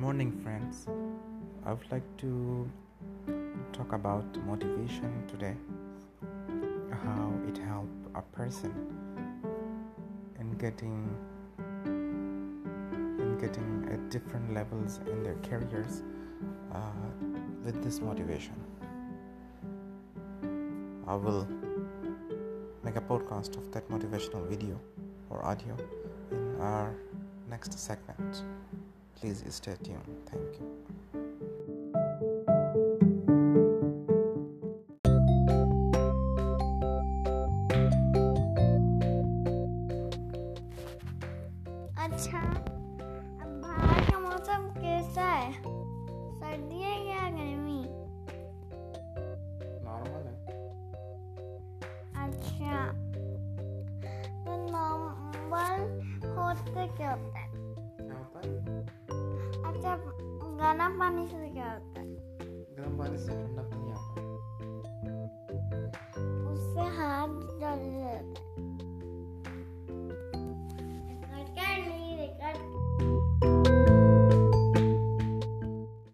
good morning friends I would like to talk about motivation today how it help a پسنگیشن make a podcast of motivational video اور please stay tune thank you گرمی پانی سے ہوتا ہے